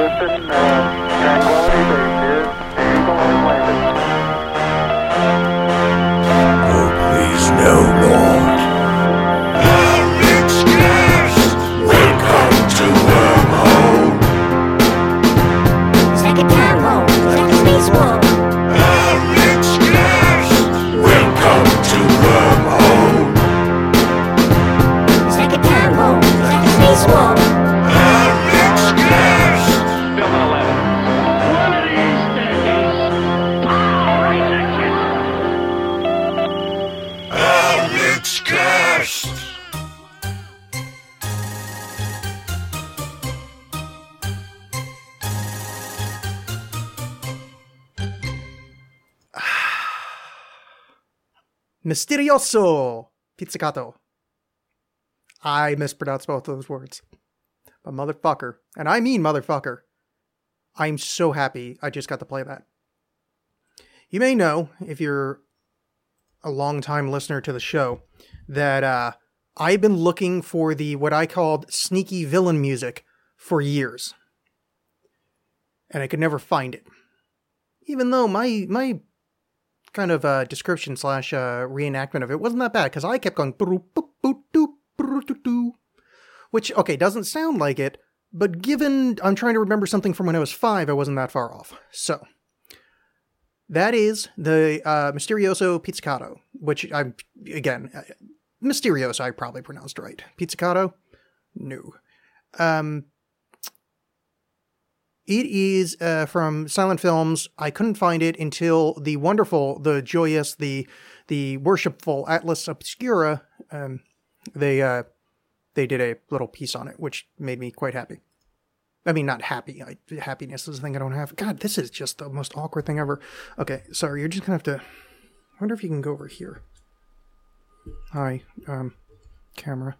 Clifton, uh, Tranquility Misterioso pizzicato. I mispronounced both those words. But motherfucker, and I mean motherfucker, I'm so happy I just got to play that. You may know, if you're a long-time listener to the show, that uh, I've been looking for the what I called sneaky villain music for years. And I could never find it. Even though my my kind of uh, description slash uh, reenactment of it wasn't that bad because I kept going which okay doesn't sound like it, but given I'm trying to remember something from when I was five, I wasn't that far off. So that is the uh, Misterioso Pizzicato, which I'm again uh, Mysterioso. I probably pronounced right. Pizzicato, no. Um, it is uh, from silent films. I couldn't find it until the wonderful, the joyous, the the worshipful Atlas Obscura. Um, they uh, they did a little piece on it, which made me quite happy. I mean, not happy. I, happiness is a thing I don't have. God, this is just the most awkward thing ever. Okay, sorry. You're just gonna have to. I wonder if you can go over here. Hi, um, camera.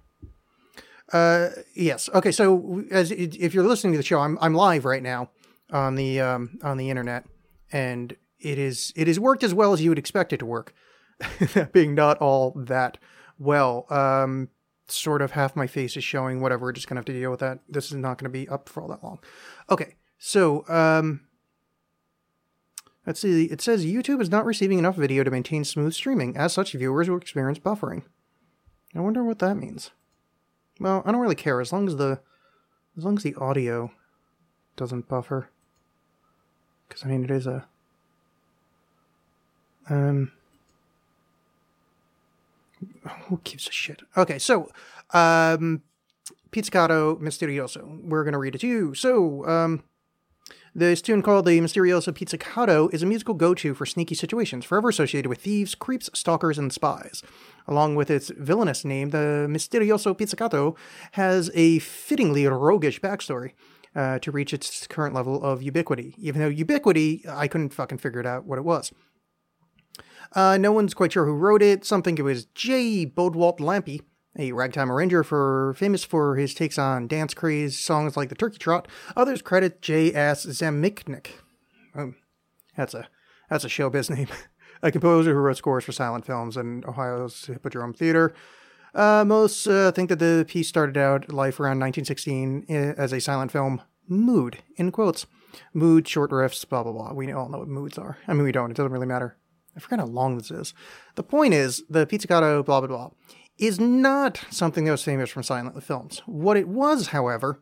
Uh, yes. Okay. So as if you're listening to the show, I'm I'm live right now on the um on the internet, and it is it has worked as well as you would expect it to work. that being not all that well. Um, sort of half my face is showing. Whatever. We're just gonna have to deal with that. This is not gonna be up for all that long. Okay. So um. Let's see. It says YouTube is not receiving enough video to maintain smooth streaming. As such, viewers will experience buffering. I wonder what that means. Well, I don't really care as long as the as long as the audio doesn't buffer. Cuz I mean it is a um who gives a shit? Okay, so um Pizzicato Misterioso. We're to read it to you. So, um this tune called the Misterioso Pizzicato is a musical go-to for sneaky situations, forever associated with thieves, creeps, stalkers, and spies. Along with its villainous name, the Misterioso Pizzicato has a fittingly roguish backstory uh, to reach its current level of ubiquity. Even though ubiquity, I couldn't fucking figure it out what it was. Uh, no one's quite sure who wrote it. Some think it was J. Bodewalt Lampe, a ragtime arranger for famous for his takes on dance craze songs like the Turkey Trot. Others credit J. S. Zamecnik. Um, that's a that's a showbiz name. a composer who wrote scores for silent films and Ohio's Hippodrome Theater. Uh, most uh, think that the piece started out life around 1916 as a silent film mood in quotes. Mood, short riffs, blah blah blah. We all know what moods are. I mean, we don't. It doesn't really matter. I forget how long this is. The point is, the pizzicato, blah blah blah, is not something that was famous from silent films. What it was, however,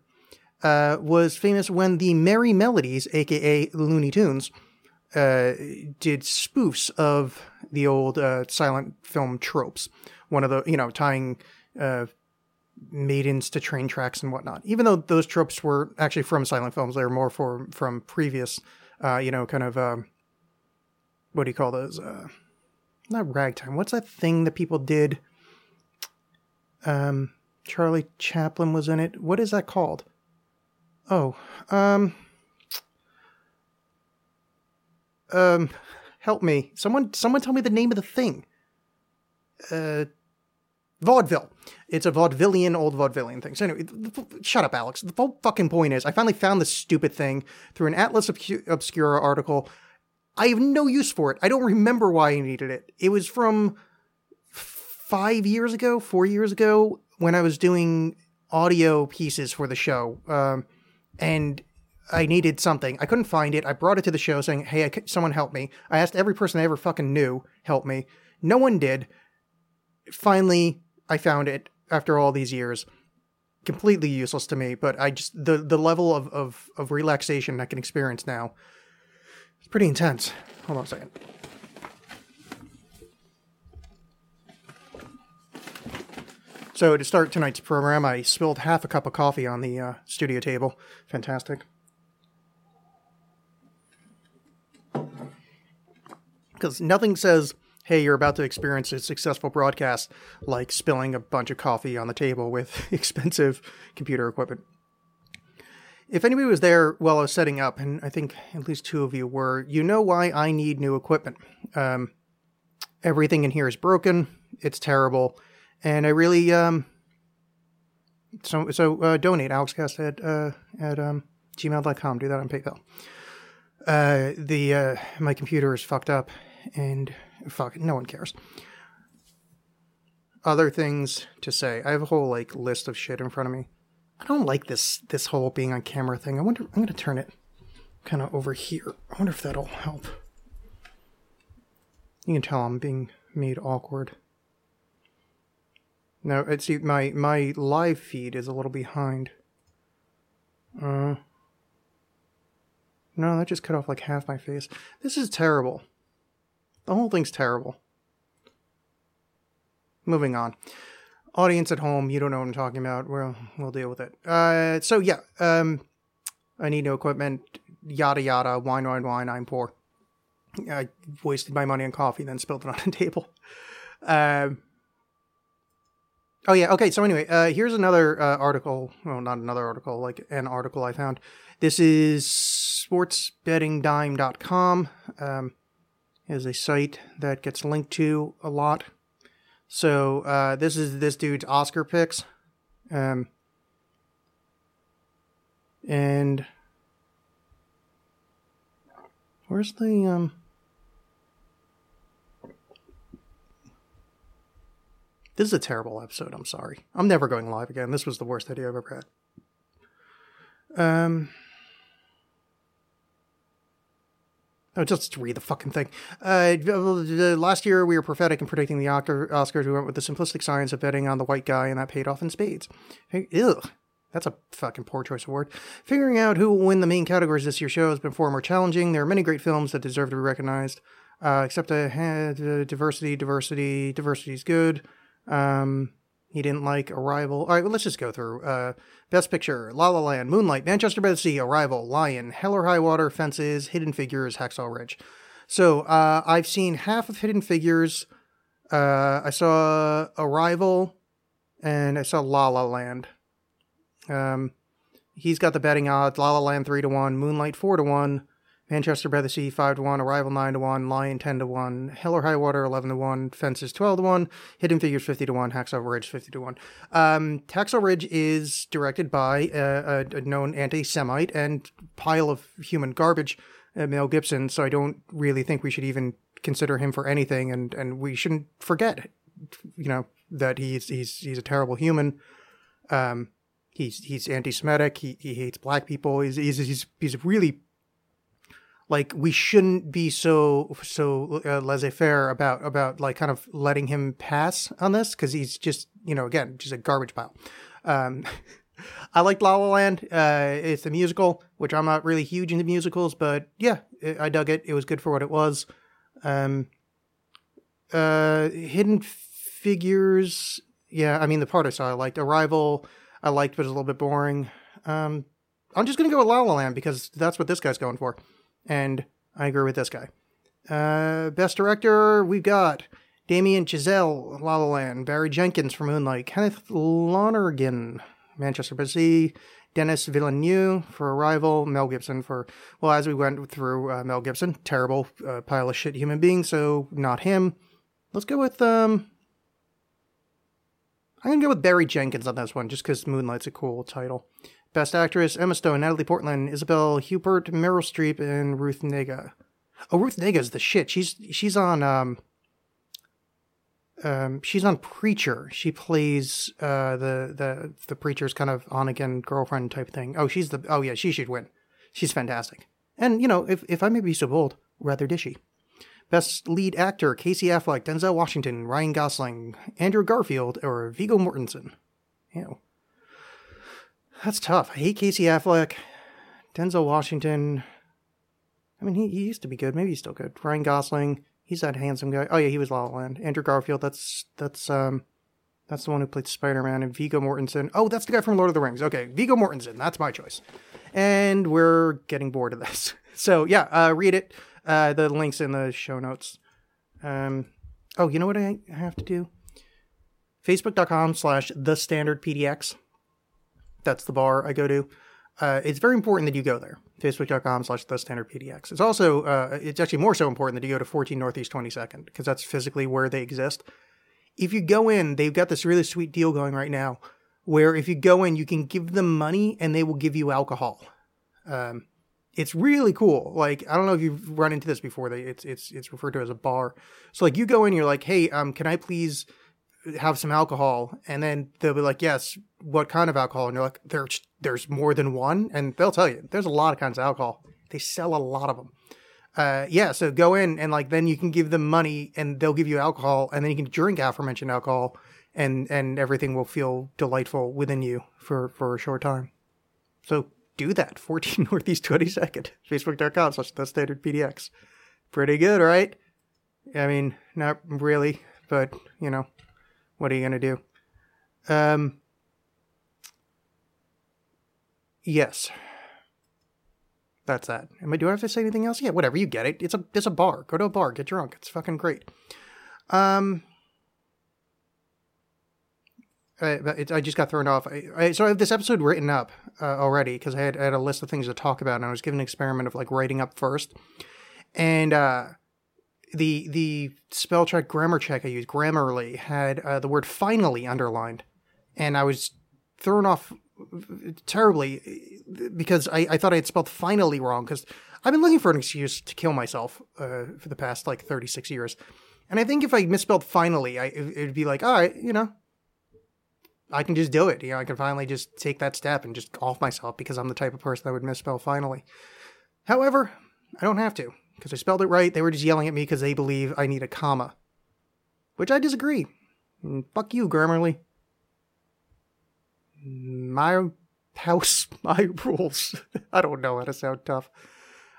uh, was famous when the Merrie Melodies, aka Looney Tunes, uh, did spoofs of the old uh, silent film tropes. One of the, you know, tying uh, maidens to train tracks and whatnot. Even though those tropes were actually from silent films, they were more for from previous, uh, you know, kind of um, what do you call those? Uh, not ragtime. What's that thing that people did? Um, Charlie Chaplin was in it. What is that called? Oh, um, um, help me. Someone, someone tell me the name of the thing. Uh, vaudeville. It's a vaudevillian, old vaudevillian thing. So anyway, shut up, Alex. The whole fucking point is, I finally found this stupid thing through an Atlas Obscu- Obscura article. I have no use for it. I don't remember why I needed it. It was from five years ago, four years ago, when I was doing audio pieces for the show. Um, and I needed something. I couldn't find it. I brought it to the show saying, "Hey, someone help me." I asked every person I ever fucking knew help me. No one did. Finally, I found it after all these years. Completely useless to me, but I just the the level of of, of relaxation I can experience now. It's pretty intense. Hold on a second. So to start tonight's program, I spilled half a cup of coffee on the uh, studio table. Fantastic. Because nothing says, "Hey, you're about to experience a successful broadcast," like spilling a bunch of coffee on the table with expensive computer equipment. If anybody was there while I was setting up, and I think at least two of you were, you know why I need new equipment. Um, everything in here is broken. It's terrible, and I really um. So so uh, donate alexxcast at uh, at um, gmail.com. Do that on PayPal. Uh, the uh, my computer is fucked up, and fuck, no one cares. Other things to say. I have a whole like list of shit in front of me. I don't like this this whole being on camera thing. I wonder. I'm gonna turn it kind of over here. I wonder if that'll help. You can tell I'm being made awkward. No, it's my my live feed is a little behind. Uh. No, that just cut off like half my face. This is terrible. The whole thing's terrible. Moving on. Audience at home, you don't know what I'm talking about. Well, we'll deal with it. Uh, so yeah, um, I need new equipment. Yada yada. Wine, wine, wine. I'm poor. I wasted my money on coffee, then spilled it on the table. Um. Oh yeah. Okay. So anyway, uh, here's another uh, article. Well, not another article, like an article I found. This is sportsbettingdime.com. Um, is a site that gets linked to a lot. So uh, this is this dude's Oscar picks, um, and where's the um? This is a terrible episode. I'm sorry. I'm never going live again. This was the worst idea I've ever had. Um. Oh, just read the fucking thing. Uh, last year, we were prophetic in predicting the Oscars. We went with the simplistic science of betting on the white guy, and that paid off in spades. Ew. That's a fucking poor choice of word. Figuring out who will win the main categories this year's show has been far more challenging. There are many great films that deserve to be recognized, uh, except uh, uh, diversity, diversity, diversity is good. Um, he didn't like Arrival. All right, well, let's just go through. Uh, Best Picture: La La Land, Moonlight, Manchester by the Sea, Arrival, Lion, Hell or High Water, Fences, Hidden Figures, Hacksaw Ridge. So uh, I've seen half of Hidden Figures. Uh, I saw Arrival, and I saw La La Land. Um, he's got the betting odds: La La Land three to one, Moonlight four to one, Manchester by the Sea five to one, Arrival nine to one, Lion ten to one, Hell or High Water eleven to one, Fences twelve to one, Hidden Figures fifty to one, Hacksaw Ridge fifty to one. Um, Hacksaw Ridge is directed by a, a, known anti-Semite and pile of human garbage, uh, Mel Gibson. So I don't really think we should even consider him for anything, and and we shouldn't forget, you know, that he's he's he's a terrible human. Um, he's he's anti-Semitic. He he hates black people. He's he's he's, he's really like we shouldn't be so so uh, laissez-faire about about like kind of letting him pass on this because he's just you know again just a garbage pile. Um, I liked La La Land. Uh, it's a musical, which I'm not really huge into musicals, but yeah, I I dug it. It was good for what it was. Um, uh, Hidden Figures, yeah, I mean the part I saw I liked. Arrival, I liked, but it was a little bit boring. Um, I'm just gonna go with La La Land because that's what this guy's going for, and I agree with this guy. Uh, best director, we've got Damien Chazelle, La La Land, Barry Jenkins for Moonlight, Kenneth Lonergan, Manchester by Sea, Denis Villeneuve for Arrival, Mel Gibson for, well, as we went through uh, Mel Gibson, terrible uh, pile of shit human being, so not him. Let's go with, um, I'm gonna go with Barry Jenkins on this one, just because Moonlight's a cool title. Best Actress: Emma Stone, Natalie Portman, Isabelle Huppert, Meryl Streep, and Ruth Negga. Oh, Ruth Negga's the shit. She's she's on um um she's on Preacher. She plays uh the the the preacher's kind of on again girlfriend type thing. Oh, she's the oh yeah, she should win. she's fantastic. And you know, if if I may be so bold, rather dishy. Best lead actor: Casey Affleck, Denzel Washington, Ryan Gosling, Andrew Garfield, or Viggo Mortensen. Ew. That's tough. I hate Casey Affleck, Denzel Washington. I mean, he, he used to be good. Maybe he's still good. Ryan Gosling, he's that handsome guy. Oh yeah, he was La La Land. Andrew Garfield, that's that's um that's the one who played Spider Man. And Viggo Mortensen. Oh, that's the guy from Lord of the Rings. Okay, Viggo Mortensen. That's my choice. And we're getting bored of this. So yeah, uh, read it. Uh, the links in the show notes. Um, oh, you know what I have to do? Facebook.com slash the standard PDX. That's the bar I go to. Uh, it's very important that you go there. Facebook.com slash the standard PDX. It's also, uh, it's actually more so important that you go to 14 Northeast 22nd because that's physically where they exist. If you go in, they've got this really sweet deal going right now where if you go in, you can give them money and they will give you alcohol. Um, it's really cool. Like I don't know if you've run into this before. They it's it's it's referred to as a bar. So like you go in, you're like, hey, um, can I please have some alcohol? And then they'll be like, yes. What kind of alcohol? And you're like, there's there's more than one, and they'll tell you there's a lot of kinds of alcohol. They sell a lot of them. Uh, yeah, so go in and like then you can give them money and they'll give you alcohol and then you can drink aforementioned alcohol and and everything will feel delightful within you for for a short time. So do that. 14 Northeast 22nd, facebook.com slash the standard PDX. Pretty good, right? I mean, not really, but you know, what are you gonna do? Um, yes, that's that. Am I? Do I have to say anything else? Yeah, whatever. You get it. It's a it's a bar. Go to a bar. Get drunk. It's fucking great. Um. I, I just got thrown off. I, I, so I have this episode written up uh, already because I had, I had a list of things to talk about, and I was given an experiment of like writing up first. And uh, the the spell check grammar check I used, Grammarly, had uh, the word finally underlined, and I was thrown off terribly because I, I thought I had spelled finally wrong because I've been looking for an excuse to kill myself uh, for the past like 36 years. And I think if I misspelled finally, I, it, it'd be like, all right, you know, I can just do it. You know, I can finally just take that step and just off myself because I'm the type of person that would misspell finally. However, I don't have to because I spelled it right. They were just yelling at me because they believe I need a comma, which I disagree. And fuck you, Grammarly. My house, my rules. I don't know how to sound tough.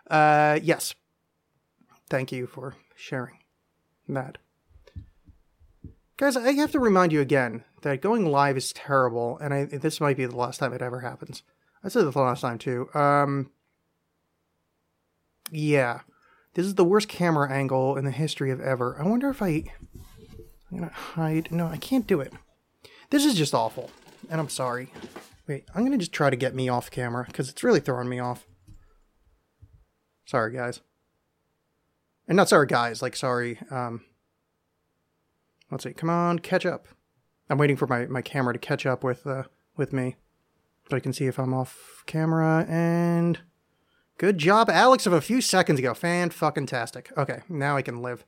Uh, yes. Thank you for sharing that. Guys, I have to remind you again that going live is terrible, and I, this might be the last time it ever happens. I said the last time too. Um, yeah, this is the worst camera angle in the history of ever. I wonder if I, I'm gonna hide. No, I can't do it. This is just awful, and I'm sorry. Wait, I'm gonna just try to get me off camera because it's really throwing me off. Sorry, guys. And not sorry, guys. Like sorry. Um, let's see. Come on, catch up. I'm waiting for my, my camera to catch up with uh, with me, so I can see if I'm off camera. And good job, Alex, of a few seconds ago. Fan fucking tastic. Okay, now I can live.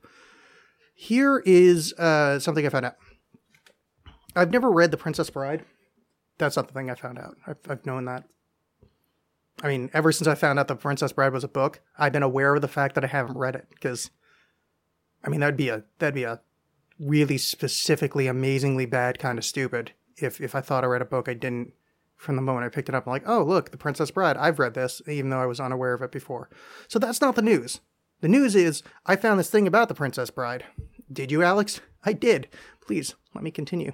Here is uh, something I found out. I've never read The Princess Bride. That's not the thing I found out. I've, I've known that. I mean, ever since I found out The Princess Bride was a book, I've been aware of the fact that I haven't read it because, I mean, that'd be a that'd be a really specifically amazingly bad kind of stupid if if I thought I read a book I didn't from the moment I picked it up. I'm like, oh look, The Princess Bride. I've read this, even though I was unaware of it before. So that's not the news. The news is I found this thing about The Princess Bride. Did you, Alex? I did. Please let me continue.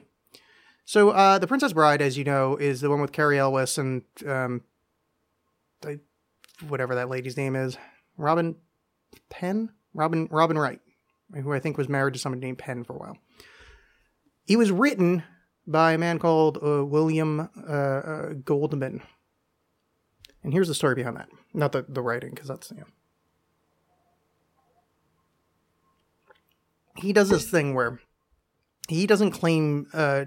So uh, The Princess Bride, as you know, is the one with Cary Elwes and um, I, whatever that lady's name is, Robin Penn, Robin Robin Wright who I think was married to somebody named Penn for a while. It was written by a man called uh, William uh, uh, Goldman. And here's the story behind that. Not the, the writing, because that's, you know. He does this thing where he doesn't claim, uh,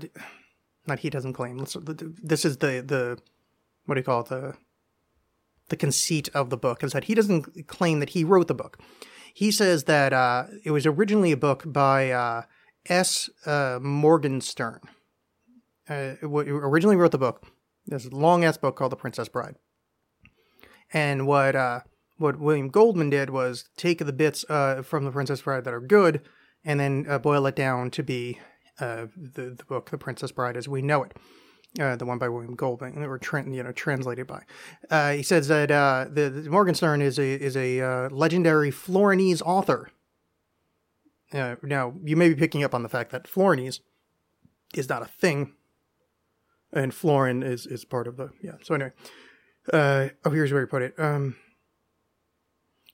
not he doesn't claim, this is the, the, what do you call it, the, the conceit of the book, is that he doesn't claim that he wrote the book he says that uh, it was originally a book by uh, S. Uh, Morgenstern. Uh, originally wrote the book, this long ass book called The Princess Bride. And what uh, what William Goldman did was take the bits uh, from The Princess Bride that are good and then uh, boil it down to be uh, the, the book The Princess Bride as we know it. Uh, the one by William Goldman, were tra- you know translated by. Uh, he says that uh, the, the Morgenstern is a is a uh, legendary Florinese author. Uh, now you may be picking up on the fact that Florinese is not a thing, and Florin is is part of the yeah. So anyway, uh, oh here's where he put it. Um,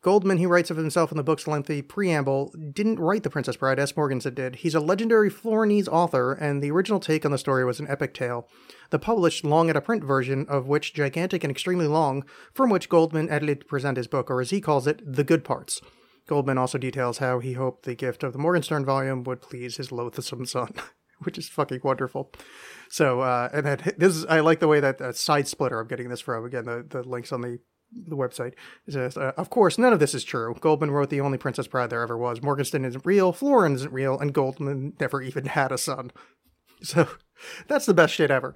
Goldman, he writes of himself in the book's lengthy preamble, didn't write The Princess Bride, S. Morgenstern did. He's a legendary Florinese author, and the original take on the story was an epic tale. The published long at a print version, of which gigantic and extremely long, from which Goldman edited to present his book, or as he calls it, the good parts. Goldman also details how he hoped the gift of the Morgenstern volume would please his loathsome son, which is fucking wonderful. So, uh, and then this is, I like the way that uh, side splitter I'm getting this from. Again, the, the links on the the website. It says, uh, of course, none of this is true. Goldman wrote the only Princess Bride there ever was. Morgenstern isn't real, Florin isn't real, and Goldman never even had a son. So that's the best shit ever.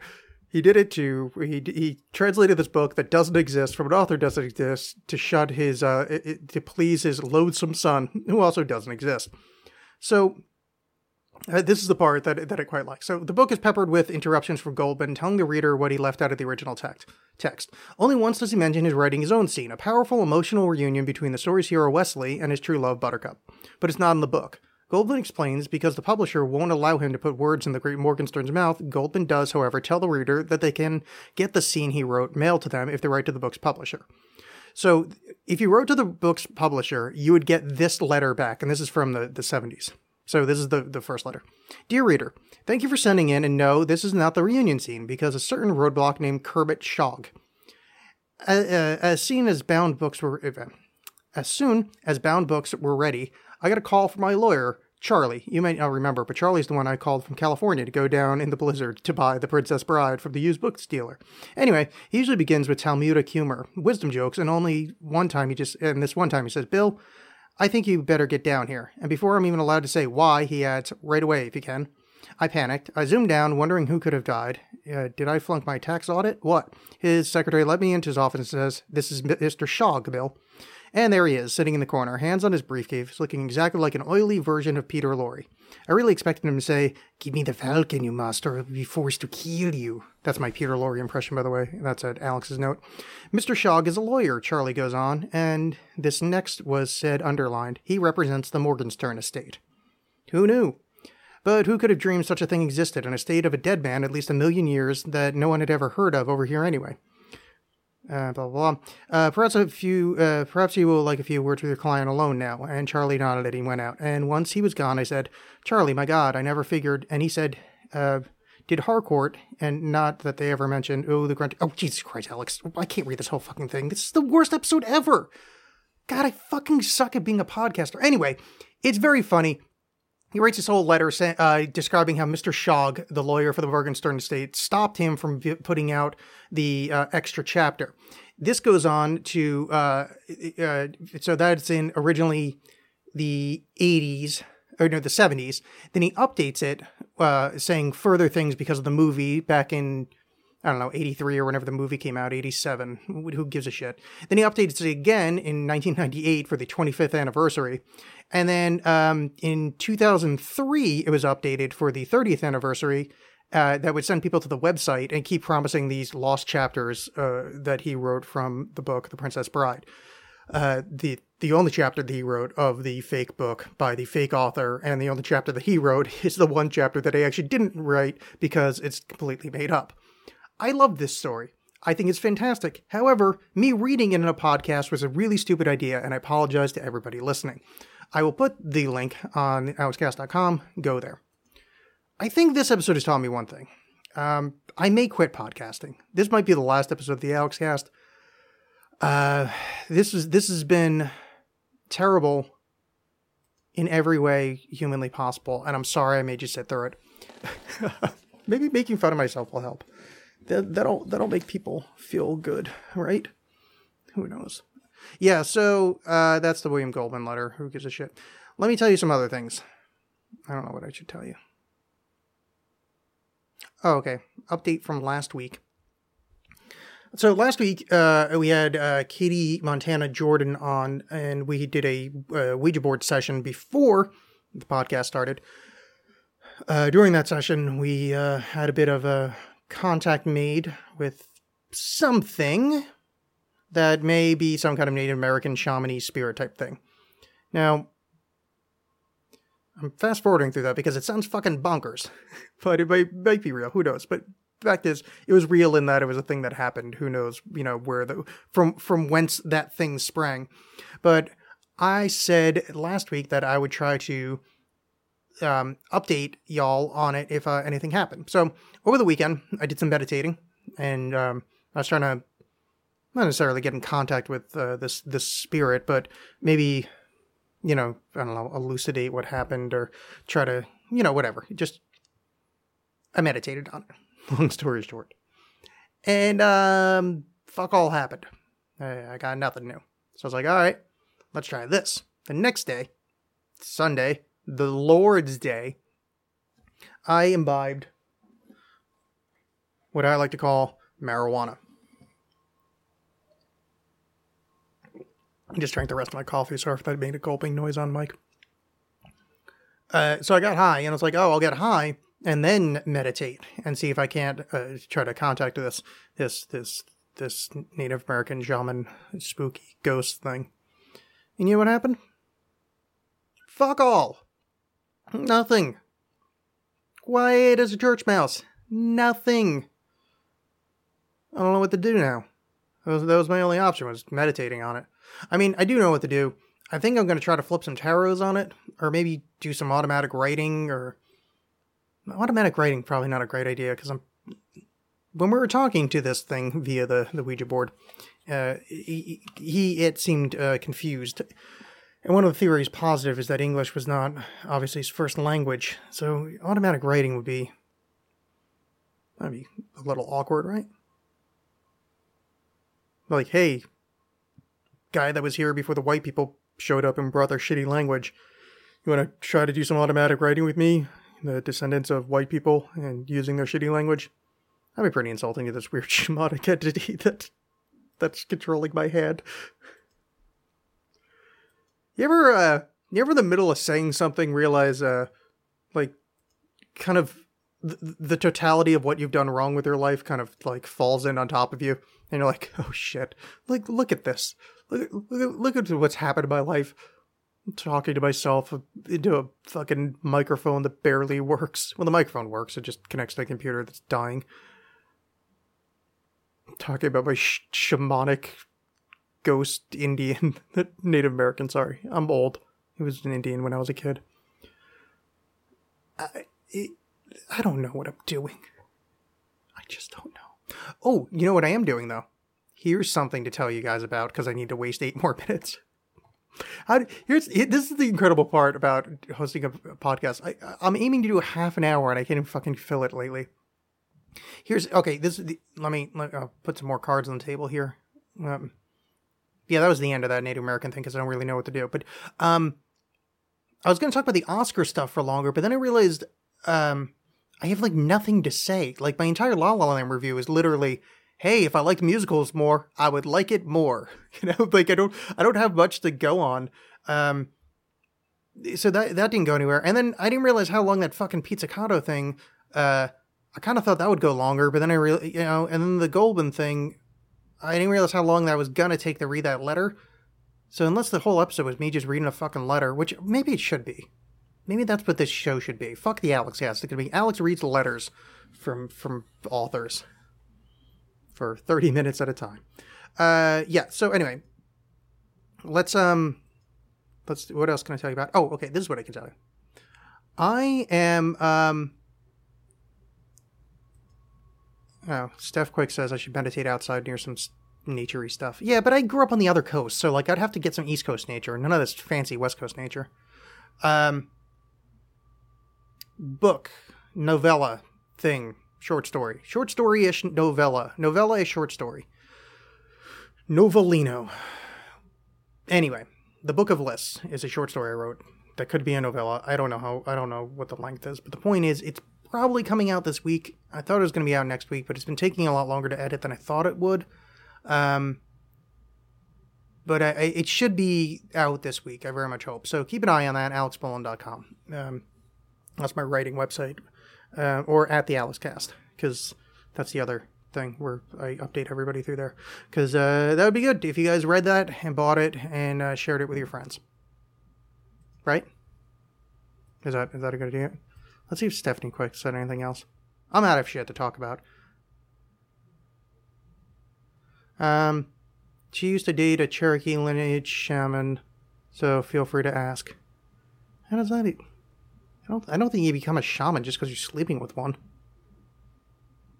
He did it to he he translated this book that doesn't exist from an author doesn't exist to shut his uh it, it- to please his loathsome son who also doesn't exist. So uh, this is the part that that I quite like. So the book is peppered with interruptions from Goldman telling the reader what he left out of the original text. Text. Only once does he mention his writing his own scene, a powerful emotional reunion between the story's hero Westley and his true love Buttercup. But it's not in the book. Goldman explains because the publisher won't allow him to put words in the great Morgenstern's mouth. Goldman does, however, tell the reader that they can get the scene he wrote mailed to them if they write to the book's publisher. So if you wrote to the book's publisher, you would get this letter back, and this is from the, the 70s. So this is the, the first letter. Dear reader, thank you for sending in, and no, this is not the reunion scene, because a certain roadblock named Kermit Shog. As soon as bound books were as soon as bound books were ready, I got a call from my lawyer, Charlie. You may not remember, but Charlie's the one I called from California to go down in the blizzard to buy The Princess Bride from the used book dealer. Anyway, he usually begins with Talmudic humor, wisdom jokes, and only one time he just, and this one time he says, Bill, I think you better get down here. And before I'm even allowed to say why, he adds, right away if you can. I panicked. I zoomed down, wondering who could have died. Uh, did I flunk my tax audit? What? His secretary let me into his office and says, This is Mr. Shog, Bill. And there he is, sitting in the corner, hands on his briefcase, looking exactly like an oily version of Peter Lorre. I really expected him to say, Give me the falcon, you must, or I'll be forced to kill you. That's my Peter Lorre impression, by the way. That's at Alex's note. Mr. Shog is a lawyer, Charlie goes on, and this next was said underlined. He represents the Morgenstern estate. Who knew? But who could have dreamed such a thing existed in a state of a dead man at least a million years that no one had ever heard of over here anyway? Uh, blah blah blah. Uh, perhaps a few. Uh, perhaps you will like a few words with your client alone now. And Charlie nodded and he went out. And once he was gone, I said, "Charlie, my God, I never figured." And he said, uh, "Did Harcourt?" And not that they ever mentioned. Oh, the grunt. Oh, Jesus Christ, Alex! I can't read this whole fucking thing. This is the worst episode ever. God, I fucking suck at being a podcaster. Anyway, it's very funny. He writes this whole letter uh, describing how Mr. Shog, the lawyer for the Morgenstern estate, stopped him from v- putting out the uh, extra chapter. This goes on to, uh, uh, so that's in originally the 80s, or no, the 70s. Then he updates it, uh, saying further things because of the movie back in I don't know, 83 or whenever the movie came out, 87. Who gives a shit? Then he updated it again in 1998 for the 25th anniversary. And then um, in 2003, it was updated for the 30th anniversary. Uh, that would send people to the website and keep promising these lost chapters uh, that he wrote from the book The Princess Bride. Uh, the the only chapter that he wrote of the fake book by the fake author, and the only chapter that he wrote is the one chapter that I actually didn't write because it's completely made up. I love this story. I think it's fantastic. However, me reading it in a podcast was a really stupid idea, and I apologize to everybody listening. I will put the link on alexxcast.com. Go there. I think this episode has taught me one thing. Um, I may quit podcasting. This might be the last episode of the Alexxcast. Uh, this is this has been terrible in every way humanly possible, and I'm sorry I made you sit through it. Maybe making fun of myself will help. That that'll that'll make people feel good, right? Who knows? Yeah, so uh, that's the William Goldman letter. Who gives a shit? Let me tell you some other things. I don't know what I should tell you. Oh, okay. Update from last week. So last week uh, we had uh, Katie Montana Jordan on, and we did a uh, Ouija board session before the podcast started. Uh, during that session, we uh, had a bit of a contact made with something that may be some kind of Native American shamany spirit type thing. Now, I'm fast forwarding through that because it sounds fucking bonkers, but it might, might be real. Who knows? But the fact is, it was real in that it was a thing that happened. Who knows? You know where the from from whence that thing sprang. But I said last week that I would try to um, update y'all on it if uh, anything happened. So over the weekend, I did some meditating, and um, I was trying to not necessarily get in contact with uh, this this spirit, but maybe you know I don't know elucidate what happened or try to you know whatever. Just I meditated on it. Long story short, and um, fuck all happened. I, I got nothing new. So I was like, all right, let's try this. The next day, Sunday, the Lord's Day, I imbibed what I like to call marijuana. I just drank the rest of my coffee. Sorry if that made a gulping noise on mic. Uh, so I got high, and I was like, "Oh, I'll get high and then meditate and see if I can't uh, try to contact this this this this Native American shaman spooky ghost thing." And you know what happened? Fuck all. Nothing. Quiet as a church mouse. Nothing. I don't know what to do now. That was, that was my only option was meditating on it. I mean, I do know what to do. I think I'm going to try to flip some tarots on it, or maybe do some automatic writing, or automatic writing. Probably not a great idea because I'm. When we were talking to this thing via the the Ouija board, uh, he, he it seemed uh, confused. And one of the theories positive is that English was not obviously his first language, so automatic writing would be that'd be a little awkward, right? Like, hey, guy that was here before the white people showed up and brought their shitty language, you want to try to do some automatic writing with me, the descendants of white people, and using their shitty language? That'd be pretty insulting to this weird shamanic entity that that's controlling my hand. You ever, uh, you ever in the middle of saying something realize, uh, like, kind of th- the totality of what you've done wrong with your life kind of like falls in on top of you, and you're like, oh shit, like look at this, look, look, look at what's happened in my life. I'm talking to myself into a fucking microphone that barely works. Well, the microphone works; it just connects to the computer that's dying. talking about my sh- shamanic ghost Indian, Native American. Sorry, I'm old. He was an Indian when I was a kid. I, it, I don't know what I'm doing. I just don't know. Oh, you know what I am doing though? Here's something to tell you guys about because I need to waste eight more minutes. Here's this is the incredible part about hosting a podcast. I, I'm aiming to do a half an hour and I can't even fucking fill it lately. Here's okay. This is the, let me let, uh, put some more cards on the table here. Um, yeah, that was the end of that Native American thing because I don't really know what to do. But um, I was going to talk about the Oscar stuff for longer, but then I realized um, I have like nothing to say. Like my entire La La Land review is literally, "Hey, if I liked musicals more, I would like it more." You know, like I don't, I don't have much to go on. Um, so that that didn't go anywhere. And then I didn't realize how long that fucking pizzicato thing. Uh, I kind of thought that would go longer, but then I really, you know, and then the Goldman thing. I didn't realize how long that was gonna take to read that letter. So unless the whole episode was me just reading a fucking letter, which maybe it should be, maybe that's what this show should be. Fuck the Alexxcast. It could be Alex reads letters from from authors for thirty minutes at a time. Uh, yeah. So anyway, let's um, let's. What else can I tell you about? Oh, okay. This is what I can tell you. I am um. Oh, Steph Quick says I should meditate outside near some naturey stuff. Yeah, but I grew up on the other coast, so like I'd have to get some East Coast nature. None of this fancy West Coast nature. Um, book, novella, thing, short story, short story ish novella, novella is short story. Novellino. Anyway, the Book of Lists is a short story I wrote that could be a novella. I don't know how. I don't know what the length is, but the point is, it's probably coming out this week. I thought it was going to be out next week, but it's been taking a lot longer to edit than I thought it would. Um, but I, I, it should be out this week. I very much hope. So keep an eye on that. AlexBolin.com. Um, that's my writing website, uh, or at the Alexxcast, because that's the other thing where I update everybody through there. Because uh, that would be good if you guys read that and bought it and uh, shared it with your friends. Right? Is that is that a good idea? Let's see if Stephanie Quick said anything else. I'm out of shit to talk about. Um, she used to date a Cherokee lineage shaman, so feel free to ask. How does that? I don't. I don't think you become a shaman just because you're sleeping with one.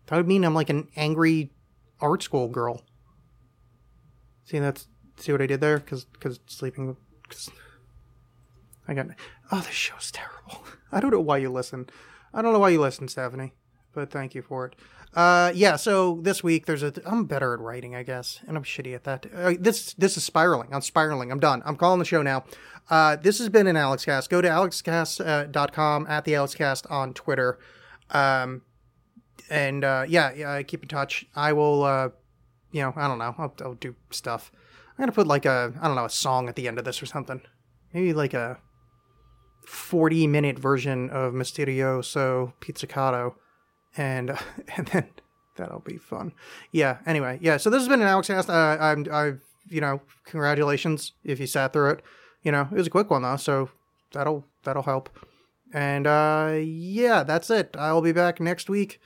That would mean I'm like an angry art school girl. See that's see what I did there? Because because sleeping. Cause I got. Oh, this show's terrible. I don't know why you listen. I don't know why you listen, Stephanie, but thank you for it. Uh, yeah. So this week there's a. I'm better at writing, I guess, and I'm shitty at that. Uh, this this is spiraling. I'm spiraling. I'm done. I'm calling the show now. Uh, this has been an Alexxcast. Go to alexxcast.com at the Alexxcast on Twitter. Um, and uh, yeah, yeah, keep in touch. I will. Uh, you know, I don't know. I'll, I'll do stuff. I'm gonna put like a I don't know a song at the end of this or something. Maybe like a 40 minute version of Mysterioso Pizzicato, and and then that'll be fun. Yeah. Anyway, yeah. So this has been an Alexxcast. Uh, I'm I've you know congratulations if you sat through it. You know it was a quick one though, so that'll that'll help. And uh, yeah, that's it. I'll be back next week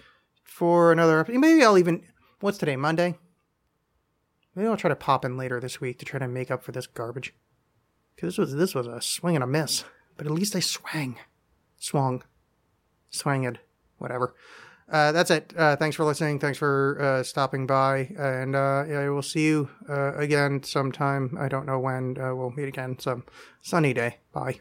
for another episode. Maybe I'll even what's today Monday. Maybe I'll try to pop in later this week to try to make up for this garbage. Cause this was this was a swing and a miss, but at least I swang, swung, swanged, whatever. Uh, that's it. Uh, thanks for listening. Thanks for uh, stopping by, and uh, I will see you uh, again sometime. I don't know when. Uh, we'll meet again some sunny day. Bye.